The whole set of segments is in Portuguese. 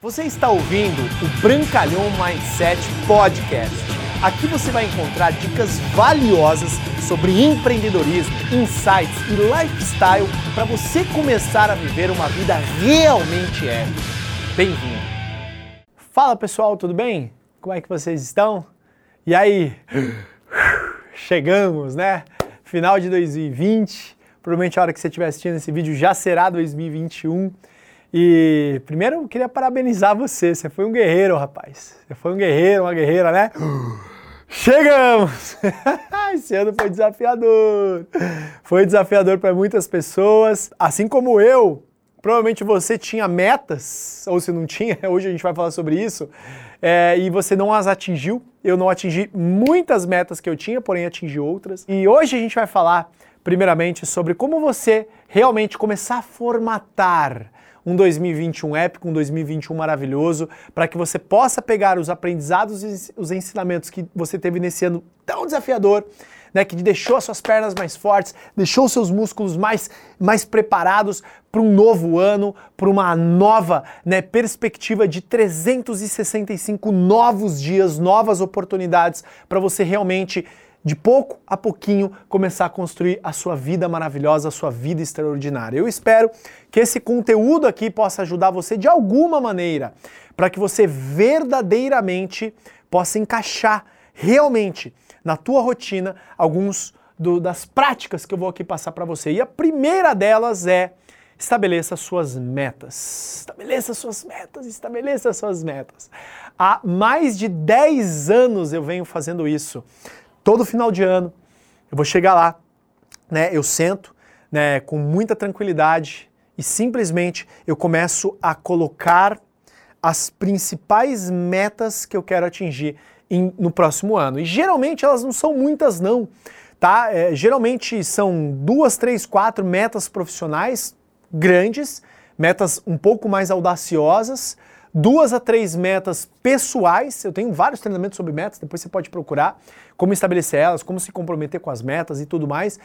Você está ouvindo o Brancalhão Mindset Podcast. Aqui você vai encontrar dicas valiosas sobre empreendedorismo, insights e lifestyle para você começar a viver uma vida realmente épica. Bem-vindo! Fala pessoal, tudo bem? Como é que vocês estão? E aí? Chegamos, né? Final de 2020. Provavelmente a hora que você estiver assistindo esse vídeo já será 2021. E primeiro eu queria parabenizar você. Você foi um guerreiro, rapaz. Você foi um guerreiro, uma guerreira, né? Chegamos! Esse ano foi desafiador. Foi desafiador para muitas pessoas. Assim como eu, provavelmente você tinha metas, ou se não tinha, hoje a gente vai falar sobre isso, é, e você não as atingiu. Eu não atingi muitas metas que eu tinha, porém atingi outras. E hoje a gente vai falar, primeiramente, sobre como você realmente começar a formatar um 2021 épico, um 2021 maravilhoso, para que você possa pegar os aprendizados e os ensinamentos que você teve nesse ano tão desafiador, né, que deixou as suas pernas mais fortes, deixou seus músculos mais, mais preparados para um novo ano, para uma nova né, perspectiva de 365 novos dias, novas oportunidades para você realmente de pouco a pouquinho começar a construir a sua vida maravilhosa, a sua vida extraordinária. Eu espero que esse conteúdo aqui possa ajudar você de alguma maneira, para que você verdadeiramente possa encaixar realmente na tua rotina alguns do, das práticas que eu vou aqui passar para você. E a primeira delas é estabeleça suas metas. Estabeleça suas metas, estabeleça suas metas. Há mais de 10 anos eu venho fazendo isso todo final de ano, eu vou chegar lá, né? Eu sento, né, com muita tranquilidade e simplesmente eu começo a colocar as principais metas que eu quero atingir em, no próximo ano. E geralmente elas não são muitas não, tá? É, geralmente são duas, três, quatro metas profissionais grandes, metas um pouco mais audaciosas, duas a três metas pessoais. Eu tenho vários treinamentos sobre metas, depois você pode procurar como estabelecer elas, como se comprometer com as metas e tudo mais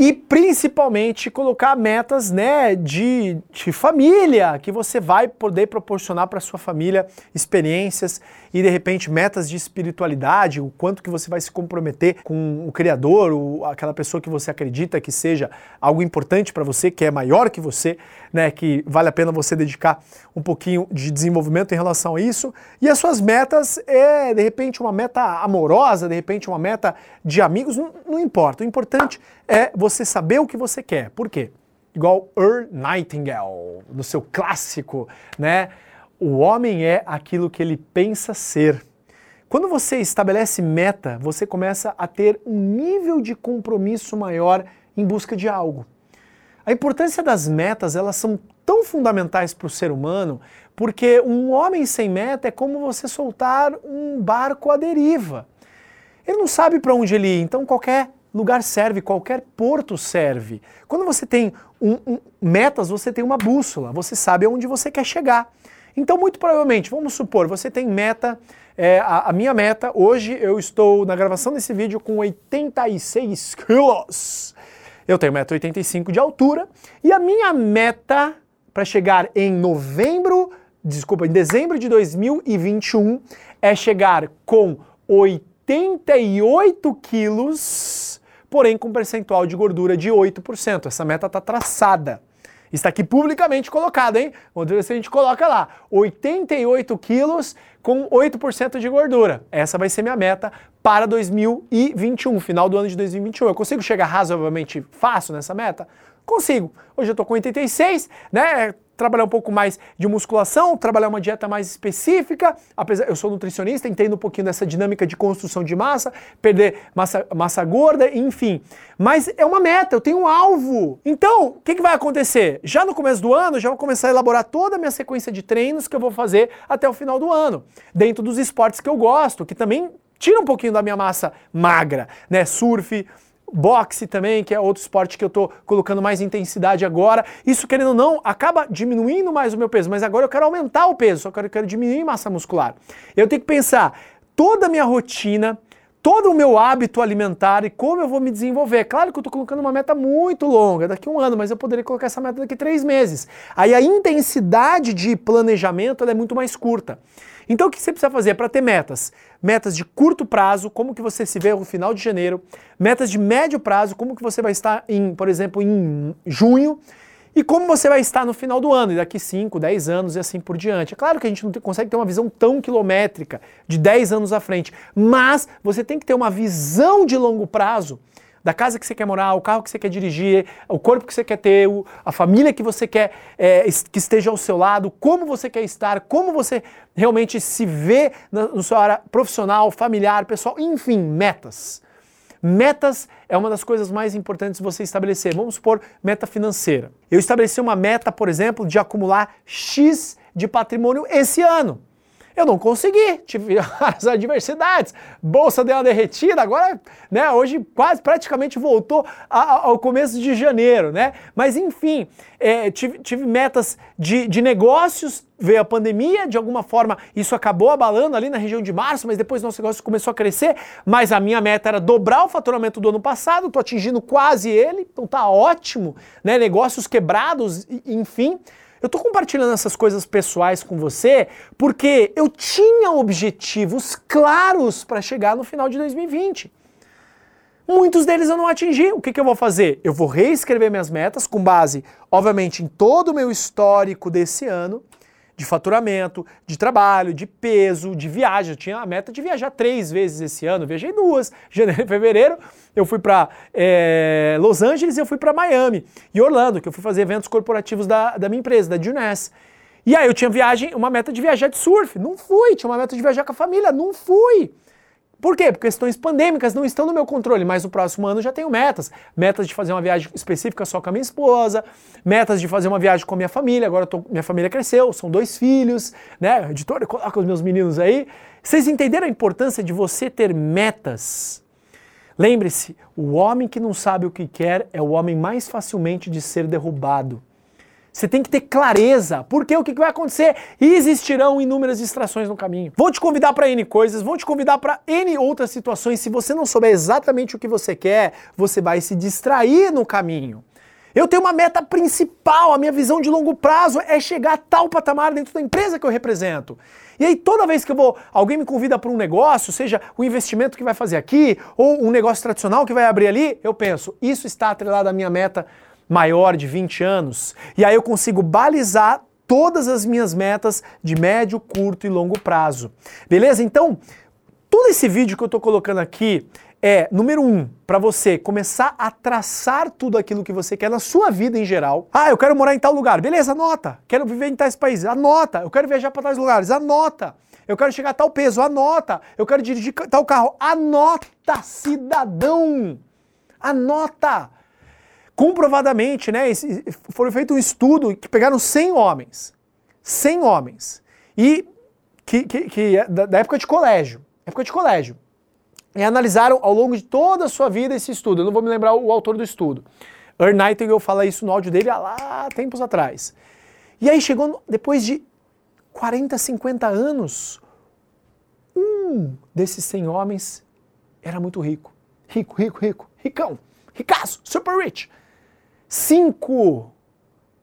e principalmente colocar metas né, de, de família, que você vai poder proporcionar para sua família experiências e de repente metas de espiritualidade, o quanto que você vai se comprometer com o Criador, o, aquela pessoa que você acredita que seja algo importante para você, que é maior que você, né, que vale a pena você dedicar um pouquinho de desenvolvimento em relação a isso. E as suas metas é de repente uma meta amorosa, de repente uma meta de amigos, não, não importa. O importante é você saber o que você quer. Por quê? Igual Earl Nightingale, no seu clássico, né? O homem é aquilo que ele pensa ser. Quando você estabelece meta, você começa a ter um nível de compromisso maior em busca de algo. A importância das metas, elas são tão fundamentais para o ser humano, porque um homem sem meta é como você soltar um barco à deriva. Ele não sabe para onde ele ir, então qualquer lugar serve, qualquer porto serve. Quando você tem um, um, metas, você tem uma bússola, você sabe aonde você quer chegar. Então, muito provavelmente, vamos supor, você tem meta, é, a, a, minha meta, hoje eu estou na gravação desse vídeo com 86 quilos. Eu tenho 1,85m de altura e a minha meta para chegar em novembro, desculpa, em dezembro de 2021 é chegar com 88 quilos porém com percentual de gordura de 8%. Essa meta está traçada. Está aqui publicamente colocada, hein? Vamos ver se a gente coloca lá. 88 quilos com 8% de gordura. Essa vai ser minha meta para 2021, final do ano de 2021. Eu consigo chegar razoavelmente fácil nessa meta? Consigo. Hoje eu estou com 86, né? Trabalhar um pouco mais de musculação, trabalhar uma dieta mais específica. Apesar, eu sou nutricionista, entendo um pouquinho dessa dinâmica de construção de massa, perder massa, massa gorda, enfim. Mas é uma meta, eu tenho um alvo. Então, o que, que vai acontecer? Já no começo do ano, já vou começar a elaborar toda a minha sequência de treinos que eu vou fazer até o final do ano, dentro dos esportes que eu gosto, que também tira um pouquinho da minha massa magra, né? Surf, boxe também, que é outro esporte que eu estou colocando mais intensidade agora. Isso, querendo ou não, acaba diminuindo mais o meu peso, mas agora eu quero aumentar o peso, só que eu quero diminuir massa muscular. Eu tenho que pensar toda a minha rotina, todo o meu hábito alimentar e como eu vou me desenvolver. Claro que eu estou colocando uma meta muito longa, daqui um ano, mas eu poderia colocar essa meta daqui três meses. Aí a intensidade de planejamento é muito mais curta. Então o que você precisa fazer para ter metas? Metas de curto prazo, como que você se vê no final de janeiro. Metas de médio prazo, como que você vai estar em, por exemplo, em junho e como você vai estar no final do ano, e daqui 5, 10 anos e assim por diante. É claro que a gente não consegue ter uma visão tão quilométrica de 10 anos à frente, mas você tem que ter uma visão de longo prazo da casa que você quer morar, o carro que você quer dirigir, o corpo que você quer ter, a família que você quer é, que esteja ao seu lado, como você quer estar, como você realmente se vê na, na sua área profissional, familiar, pessoal, enfim, metas. Metas é uma das coisas mais importantes você estabelecer. Vamos supor meta financeira. Eu estabeleci uma meta, por exemplo, de acumular X de patrimônio esse ano. Eu não consegui, tive as adversidades, bolsa deu uma derretida, agora, né, hoje quase praticamente voltou a, ao começo de janeiro, né? Mas enfim, é, tive, tive, metas de, de negócios, veio a pandemia, de alguma forma isso acabou abalando ali na região de março, mas depois nosso negócio começou a crescer, mas a minha meta era dobrar o faturamento do ano passado, estou atingindo quase ele, então tá ótimo, né? Negócios quebrados, enfim. Eu estou compartilhando essas coisas pessoais com você porque eu tinha objetivos claros para chegar no final de 2020. Muitos deles eu não atingi. O que, que eu vou fazer? Eu vou reescrever minhas metas com base, obviamente, em todo o meu histórico desse ano de faturamento, de trabalho, de peso, de viagem. Eu tinha a meta de viajar três vezes esse ano, viajei duas, janeiro e fevereiro. Eu fui para é, Los Angeles e eu fui para Miami e Orlando, que eu fui fazer eventos corporativos da, da minha empresa, da Juness. E aí eu tinha viagem, uma meta de viajar de surf, não fui. Tinha uma meta de viajar com a família, não fui. Por quê? Porque questões pandêmicas não estão no meu controle, mas no próximo ano já tenho metas. Metas de fazer uma viagem específica só com a minha esposa, metas de fazer uma viagem com a minha família. Agora tô, minha família cresceu, são dois filhos, né? Editor, coloca os meus meninos aí. Vocês entenderam a importância de você ter metas? Lembre-se, o homem que não sabe o que quer é o homem mais facilmente de ser derrubado. Você tem que ter clareza, porque o que vai acontecer? Existirão inúmeras distrações no caminho. Vou te convidar para N coisas, vou te convidar para N outras situações. Se você não souber exatamente o que você quer, você vai se distrair no caminho. Eu tenho uma meta principal, a minha visão de longo prazo é chegar a tal patamar dentro da empresa que eu represento. E aí toda vez que eu vou, alguém me convida para um negócio, seja o investimento que vai fazer aqui ou um negócio tradicional que vai abrir ali, eu penso, isso está atrelado à minha meta maior de 20 anos, e aí eu consigo balizar todas as minhas metas de médio, curto e longo prazo. Beleza? Então, todo esse vídeo que eu estou colocando aqui é, número um, para você começar a traçar tudo aquilo que você quer na sua vida em geral. Ah, eu quero morar em tal lugar. Beleza, anota. Quero viver em tais países. Anota. Eu quero viajar para tais lugares. Anota. Eu quero chegar a tal peso. Anota. Eu quero dirigir tal carro. Anota, cidadão. Anota comprovadamente, né, foi feito um estudo que pegaram 100 homens, 100 homens, e que, que, que é da, da época de colégio, época de colégio, e analisaram ao longo de toda a sua vida esse estudo. Eu não vou me lembrar o, autor do estudo. Earl Nightingale fala isso no áudio dele há lá tempos atrás. E aí chegou depois de 40, 50 anos, um desses 100 homens era muito rico. Rico, rico, rico, ricão, ricaço, super rich. Cinco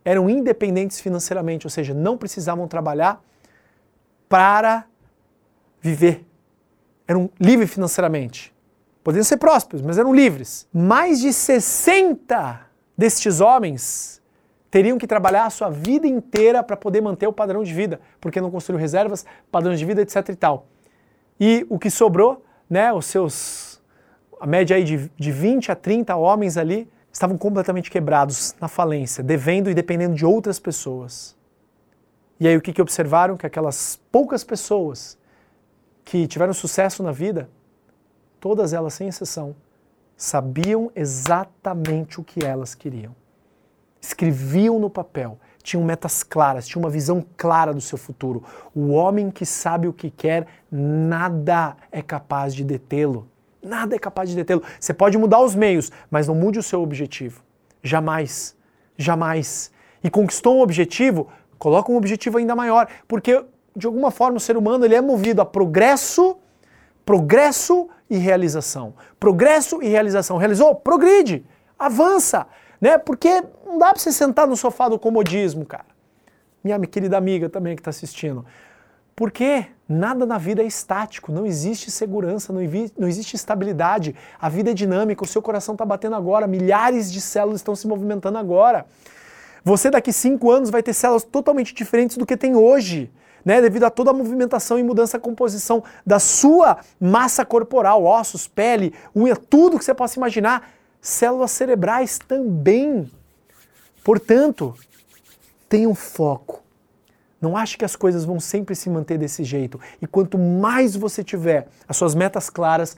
eram independentes financeiramente, ou seja, não precisavam trabalhar para viver. Eram livres financeiramente. Poderiam ser prósperos, mas eram livres. Mais de 60 destes homens teriam que trabalhar a sua vida inteira para poder manter o padrão de vida, porque não construíram reservas, padrões de vida, etc e tal. E o que sobrou, né, os seus, a média aí de, de 20 a 30 homens ali, estavam completamente quebrados, na falência, devendo e dependendo de outras pessoas. E aí o que, que observaram? Que aquelas poucas pessoas que tiveram sucesso na vida, todas elas, sem exceção, sabiam exatamente o que elas queriam. Escreviam no papel, tinham metas claras, tinham uma visão clara do seu futuro. O homem que sabe o que quer, nada é capaz de detê-lo. Nada é capaz de detê-lo. Você pode mudar os meios, mas não mude o seu objetivo. Jamais. Jamais. E conquistou um objetivo, coloca um objetivo ainda maior, porque de alguma forma o ser humano ele é movido a progresso, progresso e realização. Progresso e realização. Realizou? Progride, avança, né? Porque não dá para você sentar no sofá do comodismo, cara. Minha querida amiga também que está assistindo. Porque nada na vida é estático, não existe segurança, não, não existe estabilidade. A vida é dinâmica, o seu coração está batendo agora, milhares de células estão se movimentando agora. Você daqui cinco anos vai ter células totalmente diferentes do que tem hoje né, devido a toda a movimentação e mudança de composição da sua massa corporal, ossos, pele, unha, tudo que você possa imaginar, células cerebrais também. Portanto, tenha um foco. Não ache que as coisas vão sempre se manter desse jeito. E quanto mais você tiver as suas metas claras,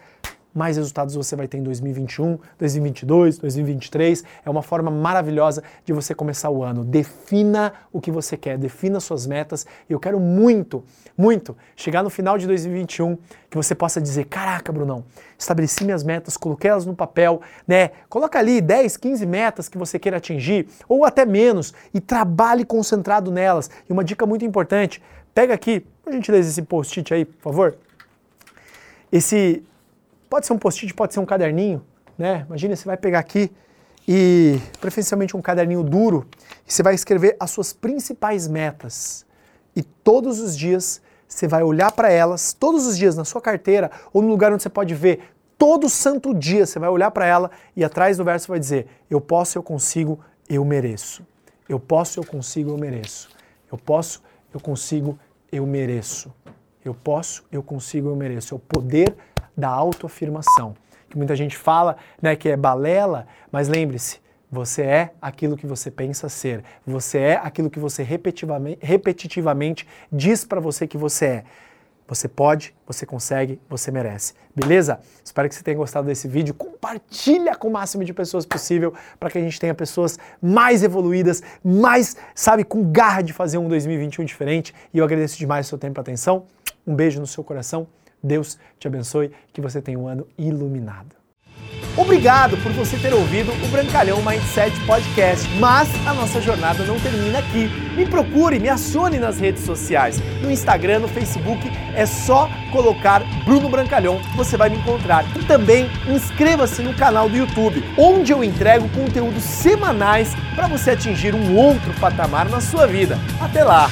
mais resultados você vai ter em 2021, 2022, 2023. É uma forma maravilhosa de você começar o ano. Defina o que você quer, defina suas metas. Eu quero muito, muito chegar no final de 2021 que você possa dizer: "Caraca, Brunão, estabeleci minhas metas, coloquei elas no papel, né? Coloca ali 10, 15 metas que você queira atingir ou até menos e trabalhe concentrado nelas. E uma dica muito importante, pega aqui, por gentileza esse post-it aí, por favor. Esse Pode ser um post-it, pode ser um caderninho, né? Imagina, você vai pegar aqui e, preferencialmente, um caderninho duro, e você vai escrever as suas principais metas. E todos os dias você vai olhar para elas, todos os dias na sua carteira ou no lugar onde você pode ver, todo santo dia você vai olhar para ela e atrás do verso vai dizer: Eu posso, eu consigo, eu mereço. Eu posso, eu consigo, eu mereço. Eu posso, eu consigo, eu mereço. Eu posso, eu consigo, eu mereço. É o poder da autoafirmação. Que muita gente fala né, que é balela, mas lembre-se, você é aquilo que você pensa ser. Você é aquilo que você repetitivamente, repetitivamente diz para você que você é. Você pode, você consegue, você merece. Beleza? Espero que você tenha gostado desse vídeo. Compartilha com o máximo de pessoas possível para que a gente tenha pessoas mais evoluídas, mais, sabe, com garra de fazer um 2021 diferente. E eu agradeço demais o seu tempo e atenção. Um beijo no seu coração Deus te abençoe, que você tenha um ano iluminado. Obrigado por você ter ouvido o Brancalhão Mindset Podcast. Mas a nossa jornada não termina aqui. Me procure, me acione nas redes sociais. No Instagram, no Facebook, é só colocar Bruno Brancalhão, você vai me encontrar. E também inscreva-se no canal do YouTube, onde eu entrego conteúdos semanais para você atingir um outro patamar na sua vida. Até lá!